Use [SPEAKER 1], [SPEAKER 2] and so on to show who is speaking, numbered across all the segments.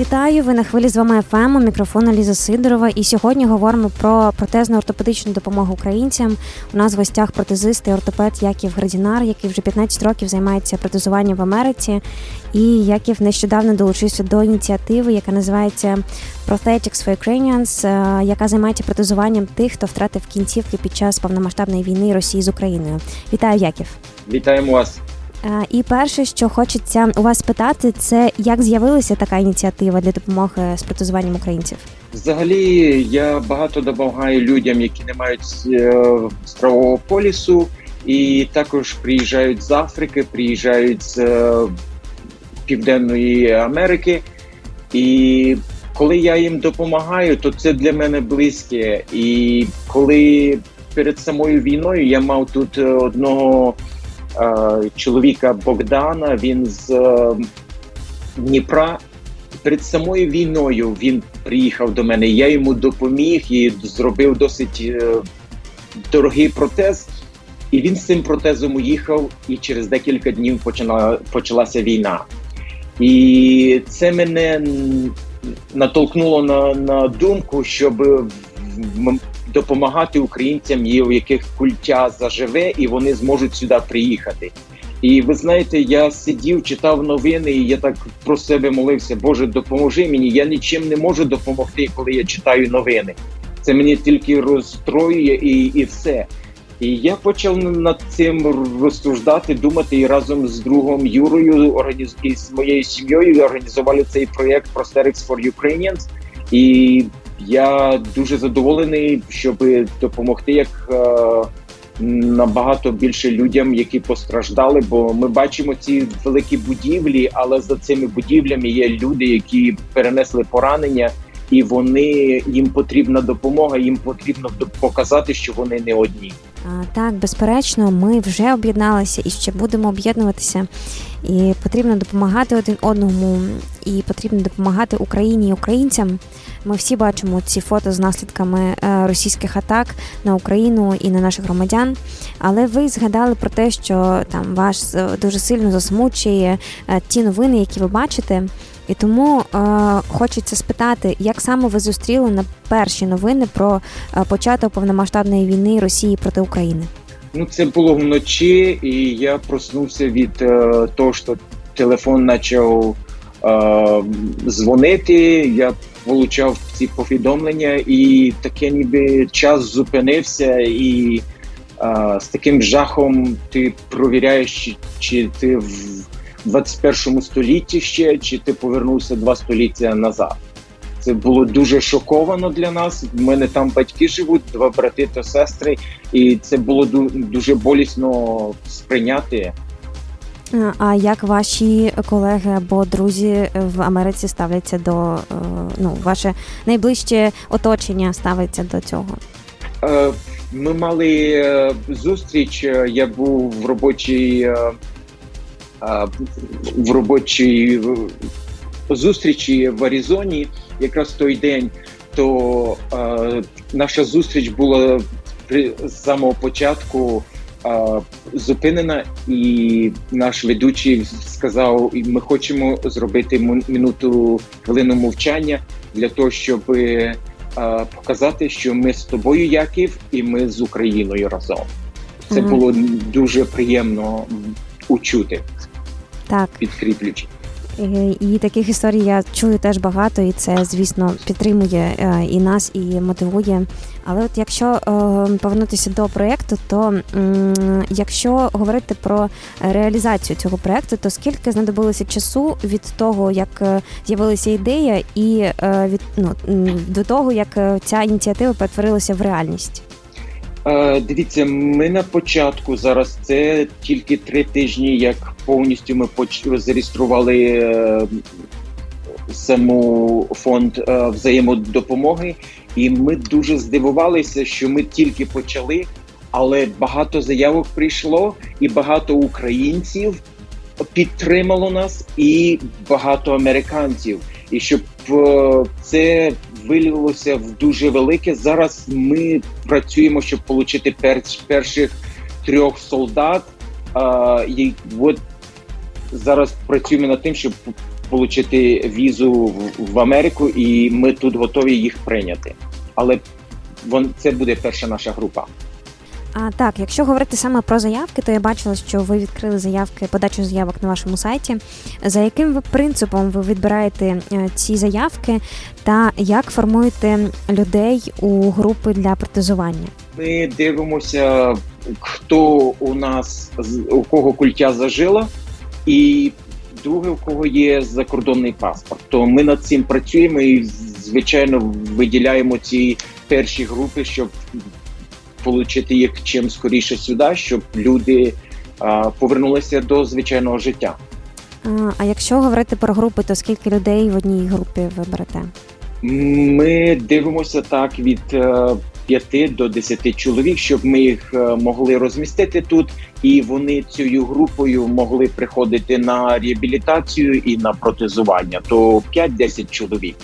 [SPEAKER 1] Вітаю! Ви на хвилі з вами ФМ, у мікрофону Ліза Сидорова. І сьогодні говоримо про протезну ортопедичну допомогу українцям. У нас в гостях протезист і ортопед Яків Градінар, який вже 15 років займається протезуванням в Америці. І Яків нещодавно долучився до ініціативи, яка називається Prosthetics for Ukrainians, е, яка займається протезуванням тих, хто втратив кінцівки під час повномасштабної війни Росії з Україною. Вітаю, Яків!
[SPEAKER 2] Вітаємо вас.
[SPEAKER 1] Е, І перше, що хочеться у вас спитати, це як з'явилася така ініціатива для допомоги з протезуванням українців?
[SPEAKER 2] Взагалі, я багато допомагаю людям, які не мають е, здорового полісу, і також приїжджають з Африки, приїжджають з е, Південної Америки. І коли я їм допомагаю, то це для мене близьке. І коли перед самою війною я мав тут е, одного е, чоловіка Богдана, він з е, Дніпра. Перед самою війною він приїхав до мене. Я йому допоміг і зробив досить е, дорогий протез. І він з цим протезом уїхав, і через декілька днів почала, почалася війна. І це мене натолкнуло на, на думку, щоб допомагати українцям, є у яких культя заживе, і вони зможуть сюди приїхати. І ви знаєте, я сидів, читав новини, і я так про себе молився. Боже, допоможи мені. Я нічим не можу допомогти, коли я читаю новини. Це мені тільки розстроює і, і все. І я почав над цим розсуждати, думати і разом з другом Юрою організ... і з моєю сім'єю організували цей проєкт Prosthetics for Ukrainians. І я дуже задоволений, щоб допомогти як е, набагато більше людям, які постраждали. Бо ми бачимо ці великі будівлі, але за цими будівлями є люди, які перенесли поранення, і вони їм потрібна допомога. Їм потрібно показати, що вони не одні.
[SPEAKER 1] Так, безперечно, ми вже об'єдналися і ще будемо об'єднуватися. І потрібно допомагати один одному, і потрібно допомагати Україні і українцям. Ми всі бачимо ці фото з наслідками е, російських атак на Україну і на наших громадян. Але ви згадали про те, що там вас е, дуже сильно засмучує е, ті новини, які ви бачите. І тому е, хочеться спитати, як саме ви зустріли на перші новини про е, початок повномасштабної війни Росії проти України?
[SPEAKER 2] Ну, це було вночі, і я проснувся від е, того, що телефон почав е, дзвонити. Я отримав ці повідомлення, і таке ніби час зупинився, і е, з таким жахом ти провіряєш, чи, чи ти в 21 столітті ще, чи ти повернувся два століття назад. Це було дуже шоковано для нас. У мене там батьки живуть, два брати та сестри, і це було дуже болісно сприйняти.
[SPEAKER 1] Е, А як ваші колеги або друзі в Америці ставляться до е, ну, ваше найближче оточення ставиться до цього?
[SPEAKER 2] Е, Ми мали зустріч. Я був в робочій в робочій зустрічі в Аризоні, якраз той день. То наша зустріч була при самого початку зупинена, і наш ведучий сказав: ми хочемо зробити минуту хвилину мовчання для того, щоб показати, що ми з тобою, Яків, і ми з Україною разом. Це було дуже приємно учути,
[SPEAKER 1] Так.
[SPEAKER 2] підкріплюючи.
[SPEAKER 1] Е, І таких історій я чую теж багато, і це, звісно, підтримує е, і нас, і мотивує. Але от якщо е, повернутися до проєкту, то якщо говорити про реалізацію цього проєкту, то скільки знадобилося часу від того, як з'явилася ідея, і від ну до того, як ця ініціатива перетворилася в реальність?
[SPEAKER 2] Е, Дивіться, ми на початку зараз це тільки три тижні, як повністю ми зареєстрували е, саму фонд е, взаємодопомоги, і ми дуже здивувалися, що ми тільки почали, але багато заявок прийшло, і багато українців підтримало нас, і багато американців. І щоб е, це вилилося в дуже велике. Зараз ми працюємо, щоб отримати пер, перших трьох солдат. А, і от зараз працюємо над тим, щоб отримати візу в, в Америку, і ми тут готові їх прийняти. Але вон це буде перша наша група.
[SPEAKER 1] А так, якщо говорити саме про заявки, то я бачила, що ви відкрили заявки, подачу заявок на вашому сайті. За яким ви принципом ви відбираєте е, ці заявки, та як формуєте людей у групи для протезування?
[SPEAKER 2] Ми дивимося, хто у нас у кого культя зажила, і друге, у кого є закордонний паспорт. То ми над цим працюємо і звичайно виділяємо ці перші групи, щоб отримати їх чим скоріше сюди, щоб люди повернулися до звичайного життя.
[SPEAKER 1] А якщо говорити про групи, то скільки людей в одній групі ви берете?
[SPEAKER 2] Ми дивимося так від 5 е, до 10 чоловік, щоб ми їх е, могли розмістити тут, і вони цією групою могли приходити на реабілітацію і на протезування. То 5-10 чоловік,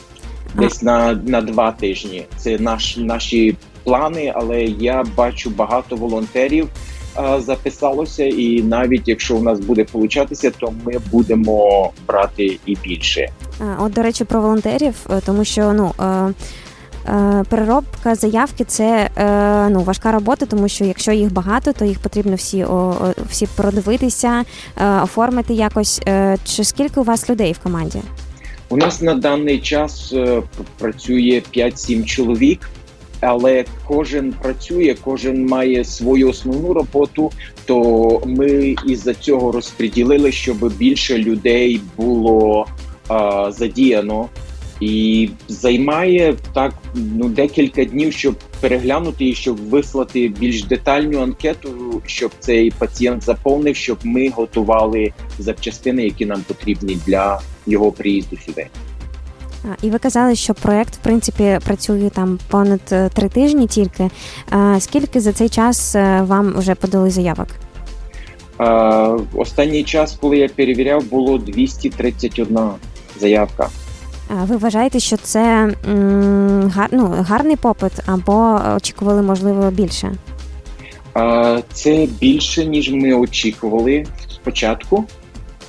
[SPEAKER 2] десь на на два тижні. Це наш наші плани, але я бачу багато волонтерів записалося, і навіть якщо у нас буде получатися, то ми будемо брати і більше.
[SPEAKER 1] От до речі, про волонтерів, е, тому що ну. Е, е, переробка заявки це ну важка робота, тому що якщо їх багато, то їх потрібно всі всі продивитися, оформити якось. Чи скільки у вас людей в команді?
[SPEAKER 2] У нас на даний час працює 5-7 чоловік але кожен працює, кожен має свою основну роботу. То ми із за цього розподілили, щоб більше людей було а, задіяно. І займає так ну декілька днів, щоб переглянути і щоб вислати більш детальну анкету, щоб цей пацієнт заповнив, щоб ми готували запчастини, які нам потрібні для його приїзду сюди.
[SPEAKER 1] І ви казали, що проект в принципі працює там понад е, три тижні тільки. Скільки за цей час е, вам вже подали заявок?
[SPEAKER 2] Останній час, коли я перевіряв, було 231 заявка.
[SPEAKER 1] Ви вважаєте, що це гар, ну, гарний попит або очікували, можливо, більше?
[SPEAKER 2] Це більше, ніж ми очікували спочатку.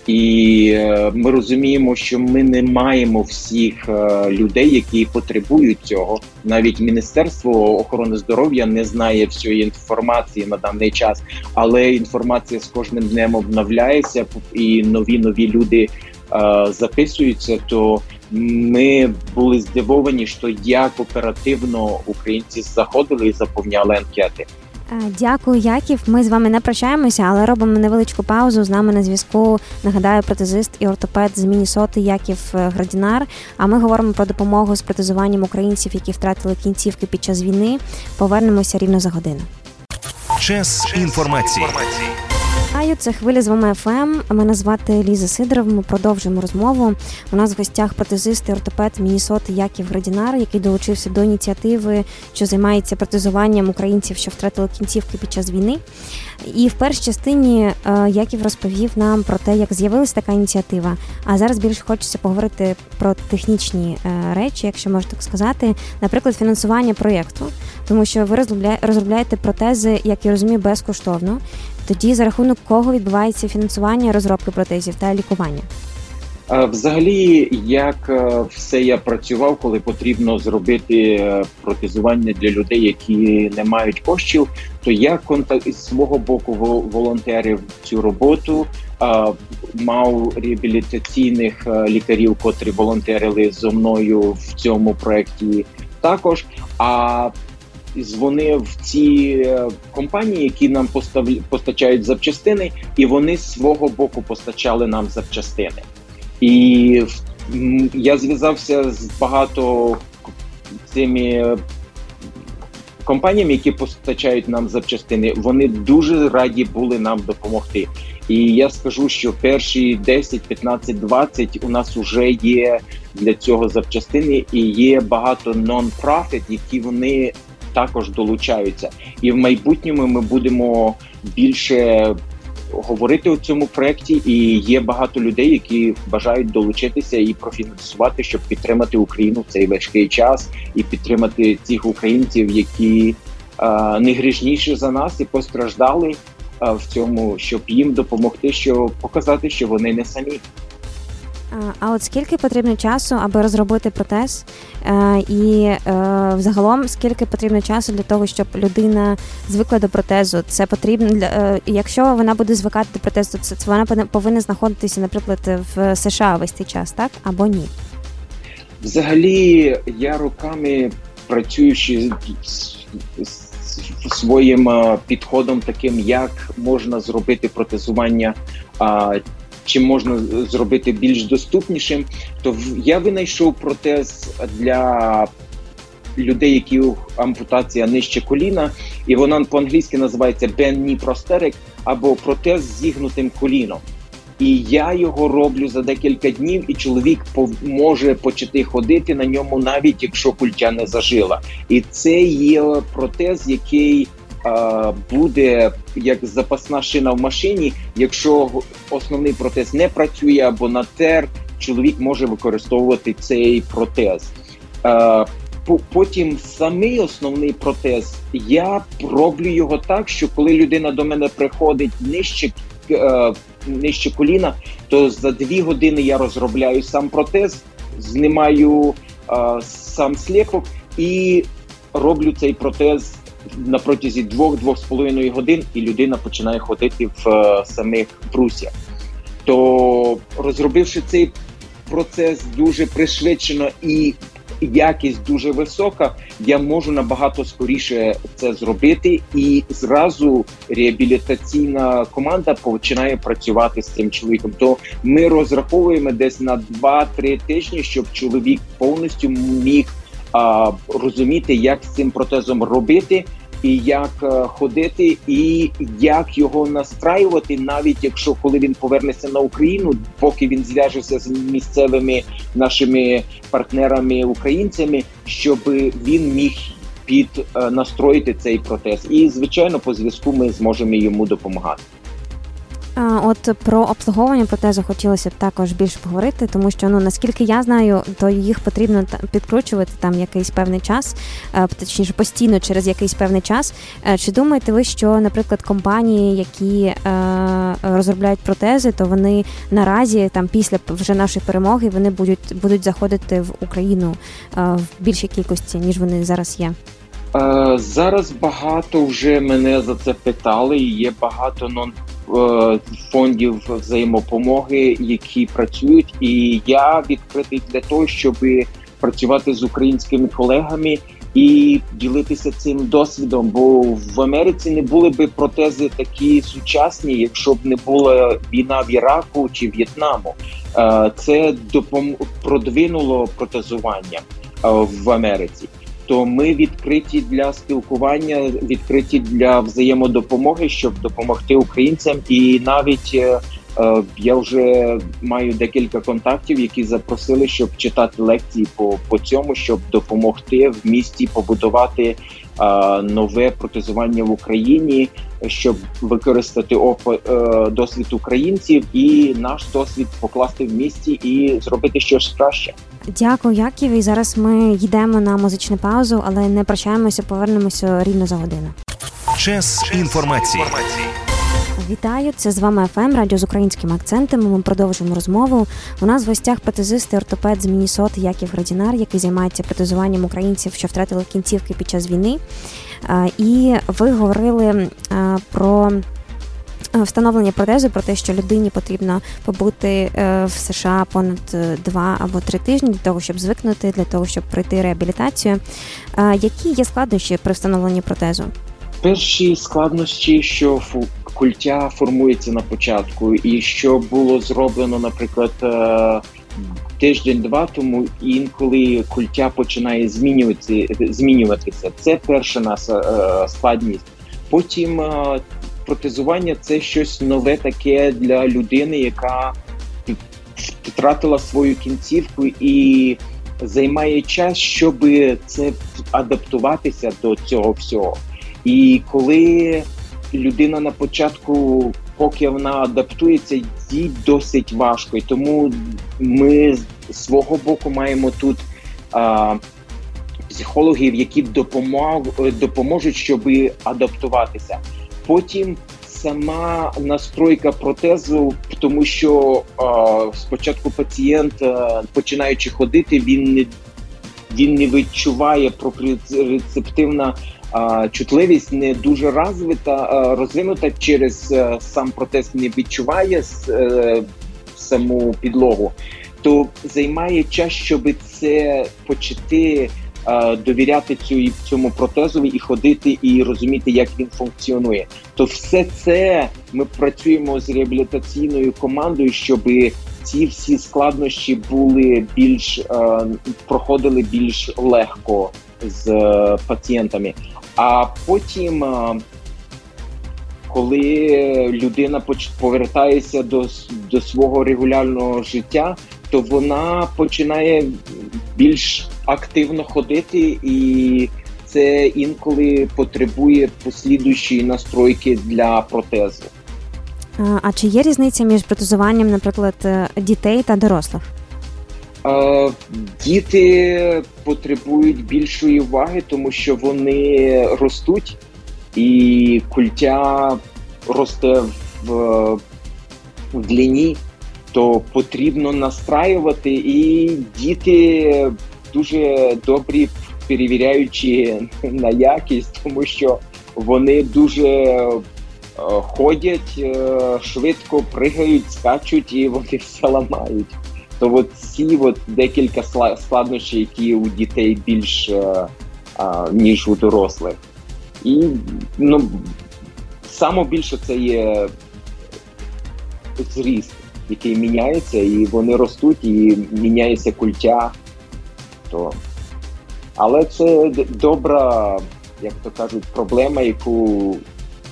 [SPEAKER 2] І е, ми розуміємо, що ми не маємо всіх е, людей, які потребують цього. Навіть Міністерство охорони здоров'я не знає всієї інформації на даний час, але інформація з кожним днем обновляється, і нові нові люди е, записуються. То ми були здивовані, що як оперативно українці заходили і заповняли анкети.
[SPEAKER 1] Е, дякую, Яків. Ми з вами не прощаємося, але робимо невеличку паузу. З нами на зв'язку. Нагадаю, протезист і ортопед з Мінісоти Яків е, Градінар. А ми говоримо про допомогу з протезуванням українців, які втратили кінцівки під час війни. Повернемося рівно за годину.
[SPEAKER 3] Час інформації.
[SPEAKER 1] Вітаю, це хвиля з вами ФМ. Мене звати Ліза Сидоров. Ми продовжуємо розмову. У нас в гостях протезист і ортопед з Міннесоти Яків Градінар, який долучився до ініціативи, що займається протезуванням українців, що втратили кінцівки під час війни. І в першій частині е, Яків розповів нам про те, як з'явилася така ініціатива. А зараз більше хочеться поговорити про технічні е, речі, якщо можна так сказати, наприклад, фінансування проєкту, тому що ви розробляєте протези, як я розумію, безкоштовно. Тоді за рахунок кого відбувається фінансування розробки протезів та лікування?
[SPEAKER 2] Взагалі, як е, все я працював, коли потрібно зробити е, протезування для людей, які не мають коштів, то я контакт з свого боку волонтерів цю роботу. Мав реабілітаційних е, лікарів, котрі волонтерили зо мною в цьому проєкті також. А дзвонив в ці е, компанії, які нам постачають запчастини, і вони з свого боку постачали нам запчастини. І я зв'язався з багато цими компаніям, які постачають нам запчастини, вони дуже раді були нам допомогти. І я скажу, що перші 10, 15, 20 у нас вже є для цього запчастини, і є багато нон-профіт, які вони також долучаються. І в майбутньому ми будемо більше говорити у цьому проєкті, і є багато людей, які бажають долучитися і профінансувати, щоб підтримати Україну в цей важкий час і підтримати цих українців, які а, не грішніші за нас і постраждали в цьому, щоб їм допомогти, щоб показати, що вони не самі.
[SPEAKER 1] А от скільки потрібно часу, аби розробити протез, е, і е, взагалом скільки потрібно часу для того, щоб людина звикла до протезу? Це потрібно для е, якщо вона буде звикати до протезу, це вона повинна знаходитися, наприклад, в США весь цей час, так або ні?
[SPEAKER 2] Взагалі, я руками працюючи своїм підходом, таким як можна зробити протезування чим можна зробити більш доступнішим, то я винайшов протез для людей, які ампутація нижче коліна, і вона по-англійськи називається Knee Prosthetic або протез з зігнутим коліном. І я його роблю за декілька днів, і чоловік може почати ходити на ньому, навіть якщо культя не зажила. І це є протез, який буде як запасна шина в машині. Якщо основний протез не працює або натер, чоловік може використовувати цей протез. Потім самий основний протез, я роблю його так, що коли людина до мене приходить нижче е, нижче коліна, то за дві години я розробляю сам протез, знімаю сам сліпок і роблю цей протез на протязі двох-двох з половиною годин, і людина починає ходити в е, самих брусях. То розробивши цей процес дуже пришвидшено і якість дуже висока, я можу набагато скоріше це зробити, і зразу реабілітаційна команда починає працювати з цим чоловіком. То ми розраховуємо десь на 2-3 тижні, щоб чоловік повністю міг а, розуміти, як з цим протезом робити, і як е, ходити, і як його настраювати, навіть якщо коли він повернеться на Україну, поки він зв'яжеться з місцевими нашими партнерами українцями, щоб він міг під е, настроїти цей протез. І звичайно, по зв'язку ми зможемо йому допомагати.
[SPEAKER 1] От про обслуговування протезу хотілося б також більше поговорити, тому що ну наскільки я знаю, то їх потрібно підкручувати там якийсь певний час, е, точніше постійно через якийсь певний час. Е, чи думаєте ви, що, наприклад, компанії, які е, розробляють протези, то вони наразі там після вже нашої перемоги вони будуть будуть заходити в Україну в більшій кількості ніж вони зараз є?
[SPEAKER 2] Зараз багато вже мене за це питали. і Є багато нон фондів взаємопомоги, які працюють, і я відкритий для того, щоб працювати з українськими колегами. І ділитися цим досвідом, бо в Америці не були би протези такі сучасні, якщо б не була війна в Іраку чи В'єтнаму. Е, це допом... продвинуло протезування е, в Америці то ми відкриті для спілкування, відкриті для взаємодопомоги, щоб допомогти українцям. І навіть е, е, я вже маю декілька контактів, які запросили, щоб читати лекції по по цьому, щоб допомогти в місті побудувати е, нове протезування в Україні, щоб використати оп, е, досвід українців і наш досвід покласти вмісті і зробити щось краще.
[SPEAKER 1] Дякую, Яків. І зараз ми йдемо на музичну паузу, але не прощаємося, повернемося рівно за годину.
[SPEAKER 3] Час інформації.
[SPEAKER 1] Вітаю, це з вами ФМ, радіо з українським акцентом. Ми продовжуємо розмову. У нас в гостях протезист і ортопед з Міннесоти Яків Градінар, який займається протезуванням українців, що втратили кінцівки під час війни. І ви говорили про встановлення протезу про те, що людині потрібно побути е, в США понад е, два або три тижні для того, щоб звикнути, для того, щоб пройти реабілітацію. Які є складнощі при встановленні протезу?
[SPEAKER 2] Перші складнощі, що культя формується на початку, і що було зроблено, наприклад, тиждень-два тому інколи культя починає змінюватися. змінюватися. Це перша наша складність. Потім протезування це щось нове таке для людини, яка втратила свою кінцівку і займає час, щоб це адаптуватися до цього всього. І коли людина на початку, поки вона адаптується, їй досить важко. І тому ми з свого боку маємо тут а, психологів, які допомог, допоможуть, щоб адаптуватися. Потім сама настройка протезу, тому що а, спочатку пацієнт, а, починаючи ходити, він не він не відчуває пропрецептивна а, чутливість, не дуже розвита, а, розвинута через а, сам протез не відчуває а, е, саму підлогу, то займає час, щоб це почати. Довіряти цю цьому протезові і ходити, і розуміти, як він функціонує. То все це ми працюємо з реабілітаційною командою, щоб ці всі складнощі були більш проходили більш легко з е, пацієнтами. А потім, коли людина повертається до, до свого регулярного життя, то вона починає більш активно ходити, і це інколи потребує послідуючої настройки для протезу.
[SPEAKER 1] А чи є різниця між протезуванням, наприклад, е, дітей та дорослих?
[SPEAKER 2] Діти потребують більшої уваги, тому що вони ростуть, і культя росте в, в длині, то потрібно настраювати, і діти дуже добрі, перевіряючи на якість, тому що вони дуже е, ходять швидко, пригають, скачуть і вони все ламають. То от ці от декілька складнощів, які у дітей більше ніж у дорослих, і ну саме більше це є зріст, який міняється, і вони ростуть, і міняється культя. То... Але це добра, як то кажуть, проблема, яку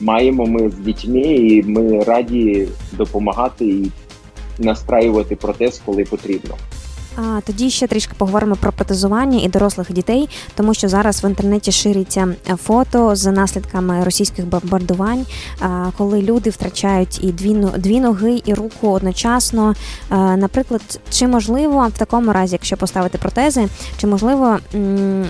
[SPEAKER 2] маємо ми з дітьми, і ми раді допомагати і настраювати протез, коли потрібно.
[SPEAKER 1] А тоді ще трішки поговоримо про протезування і дорослих дітей, тому що зараз в інтернеті шириться фото з наслідками російських бомбардувань, коли люди втрачають і дві дві ноги, і руку одночасно. Наприклад, чи можливо в такому разі, якщо поставити протези, чи можливо,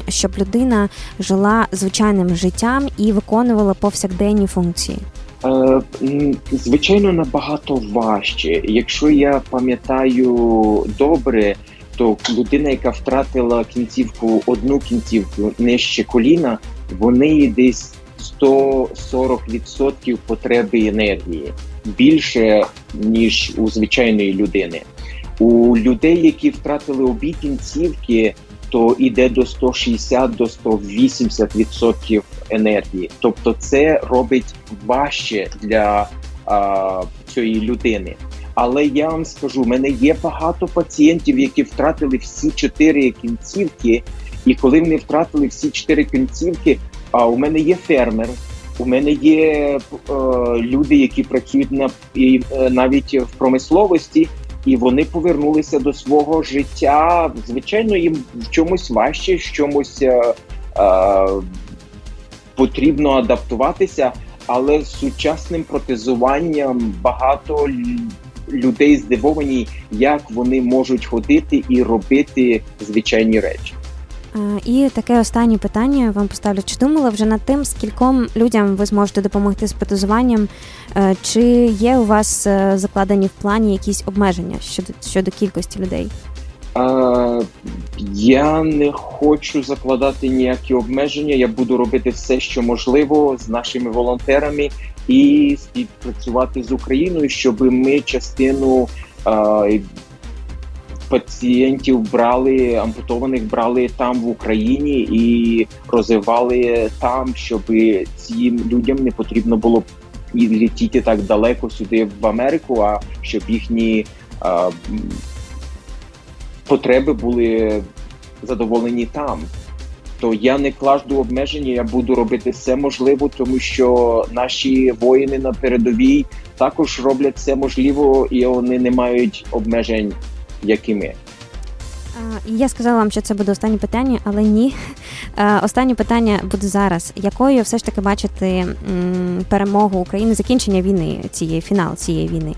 [SPEAKER 1] щоб людина жила звичайним життям і виконувала повсякденні функції?
[SPEAKER 2] Е, звичайно, набагато важче. Якщо я пам'ятаю добре, то людина, яка втратила кінцівку, одну кінцівку нижче коліна, вони десь 140% потреби енергії більше ніж у звичайної людини. У людей, які втратили обі кінцівки, то йде до 160 до 180% енергії. Тобто, це робить важче для а, цієї людини. Але я вам скажу, в мене є багато пацієнтів, які втратили всі чотири кінцівки, і коли вони втратили всі чотири кінцівки, а у мене є фермер. У мене є е, люди, які працюють на і, е, навіть в промисловості, і вони повернулися до свого життя. Звичайно, їм в чомусь важче, в чомусь е, е, потрібно адаптуватися, але з сучасним протезуванням багато людей здивовані, як вони можуть ходити і робити звичайні речі.
[SPEAKER 1] І таке останнє питання вам поставлю. Чи думали вже над тим, скільком людям ви зможете допомогти з протезуванням? Е, чи є у вас е, закладені в плані якісь обмеження щодо щодо кількості людей?
[SPEAKER 2] Я не хочу закладати ніякі обмеження. Я буду робити все, що можливо з нашими волонтерами, і співпрацювати з Україною, щоб ми частину а, пацієнтів брали ампутованих, брали там в Україні і розвивали там, щоб цим людям не потрібно було і летіти так далеко сюди в Америку, а щоб їхні а, потреби були задоволені там. То я не кладу обмеження, я буду робити все можливе, тому що наші воїни на передовій також роблять все можливо, і вони не мають обмежень, як і ми.
[SPEAKER 1] Я сказала вам, що це буде останнє питання, але ні. Останнє питання буде зараз. Якою все ж таки бачите перемогу України, закінчення війни цієї фінал цієї війни?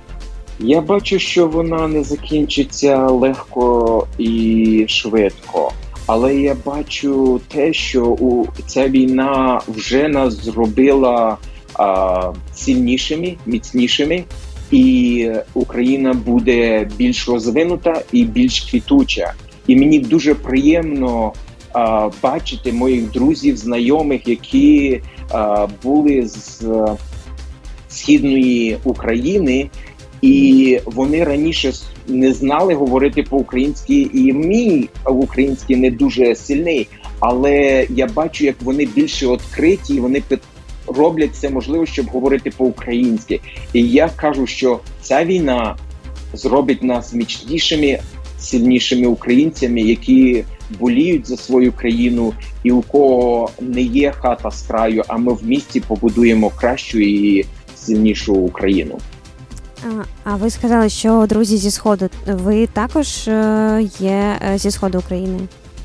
[SPEAKER 2] Я бачу, що вона не закінчиться легко і швидко. Але я бачу те, що у ця війна вже нас зробила а, сильнішими, міцнішими, і Україна буде більш розвинута і більш квітуча. І мені дуже приємно а, бачити моїх друзів, знайомих, які а, були з східної України, і вони раніше не знали говорити по-українськи, і мій український не дуже сильний. Але я бачу, як вони більше відкриті, і вони роблять все можливе, щоб говорити по-українськи. І я кажу, що ця війна зробить нас міцнішими, сильнішими українцями, які боліють за свою країну, і у кого не є хата з краю, а ми в місті побудуємо кращу і сильнішу Україну.
[SPEAKER 1] А ви сказали, що друзі зі сходу, ви також е, є е, зі сходу України?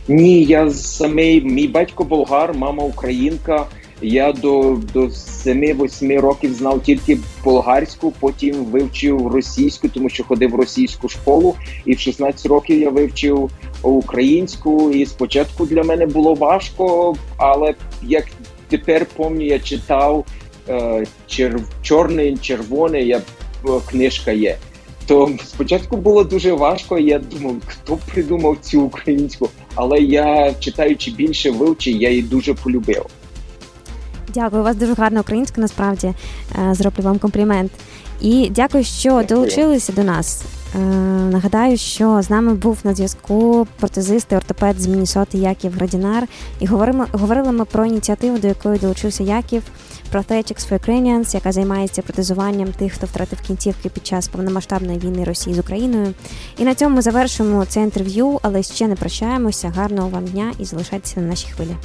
[SPEAKER 2] Ні, я самий мій батько болгар, мама українка. Я до до 7-8 років знав тільки болгарську, потім вивчив російську, тому що ходив в російську школу. І в 16 років я вивчив українську. І спочатку для мене було важко, але як тепер пам'ятаю, я читав е, чер, чорний, червоний. Я книжка є. То спочатку було дуже важко. Я думав, хто придумав цю українську, але я читаючи більше вивчив, я її дуже полюбив.
[SPEAKER 1] Дякую, у вас дуже гарна українська, насправді е, зроблю вам комплімент. І дякую, що дякую. долучилися до нас. Е, нагадаю, що з нами був на зв'язку протезист і ортопед з Мінісоти Яків Градінар. І говоримо, говорили ми про ініціативу, до якої долучився Яків Prosthetics for Ukrainians, яка займається протезуванням тих, хто втратив кінцівки під час повномасштабної війни Росії з Україною. І на цьому ми завершимо це інтерв'ю, але ще не прощаємося. Гарного вам дня і залишайтеся на нашій хвилі.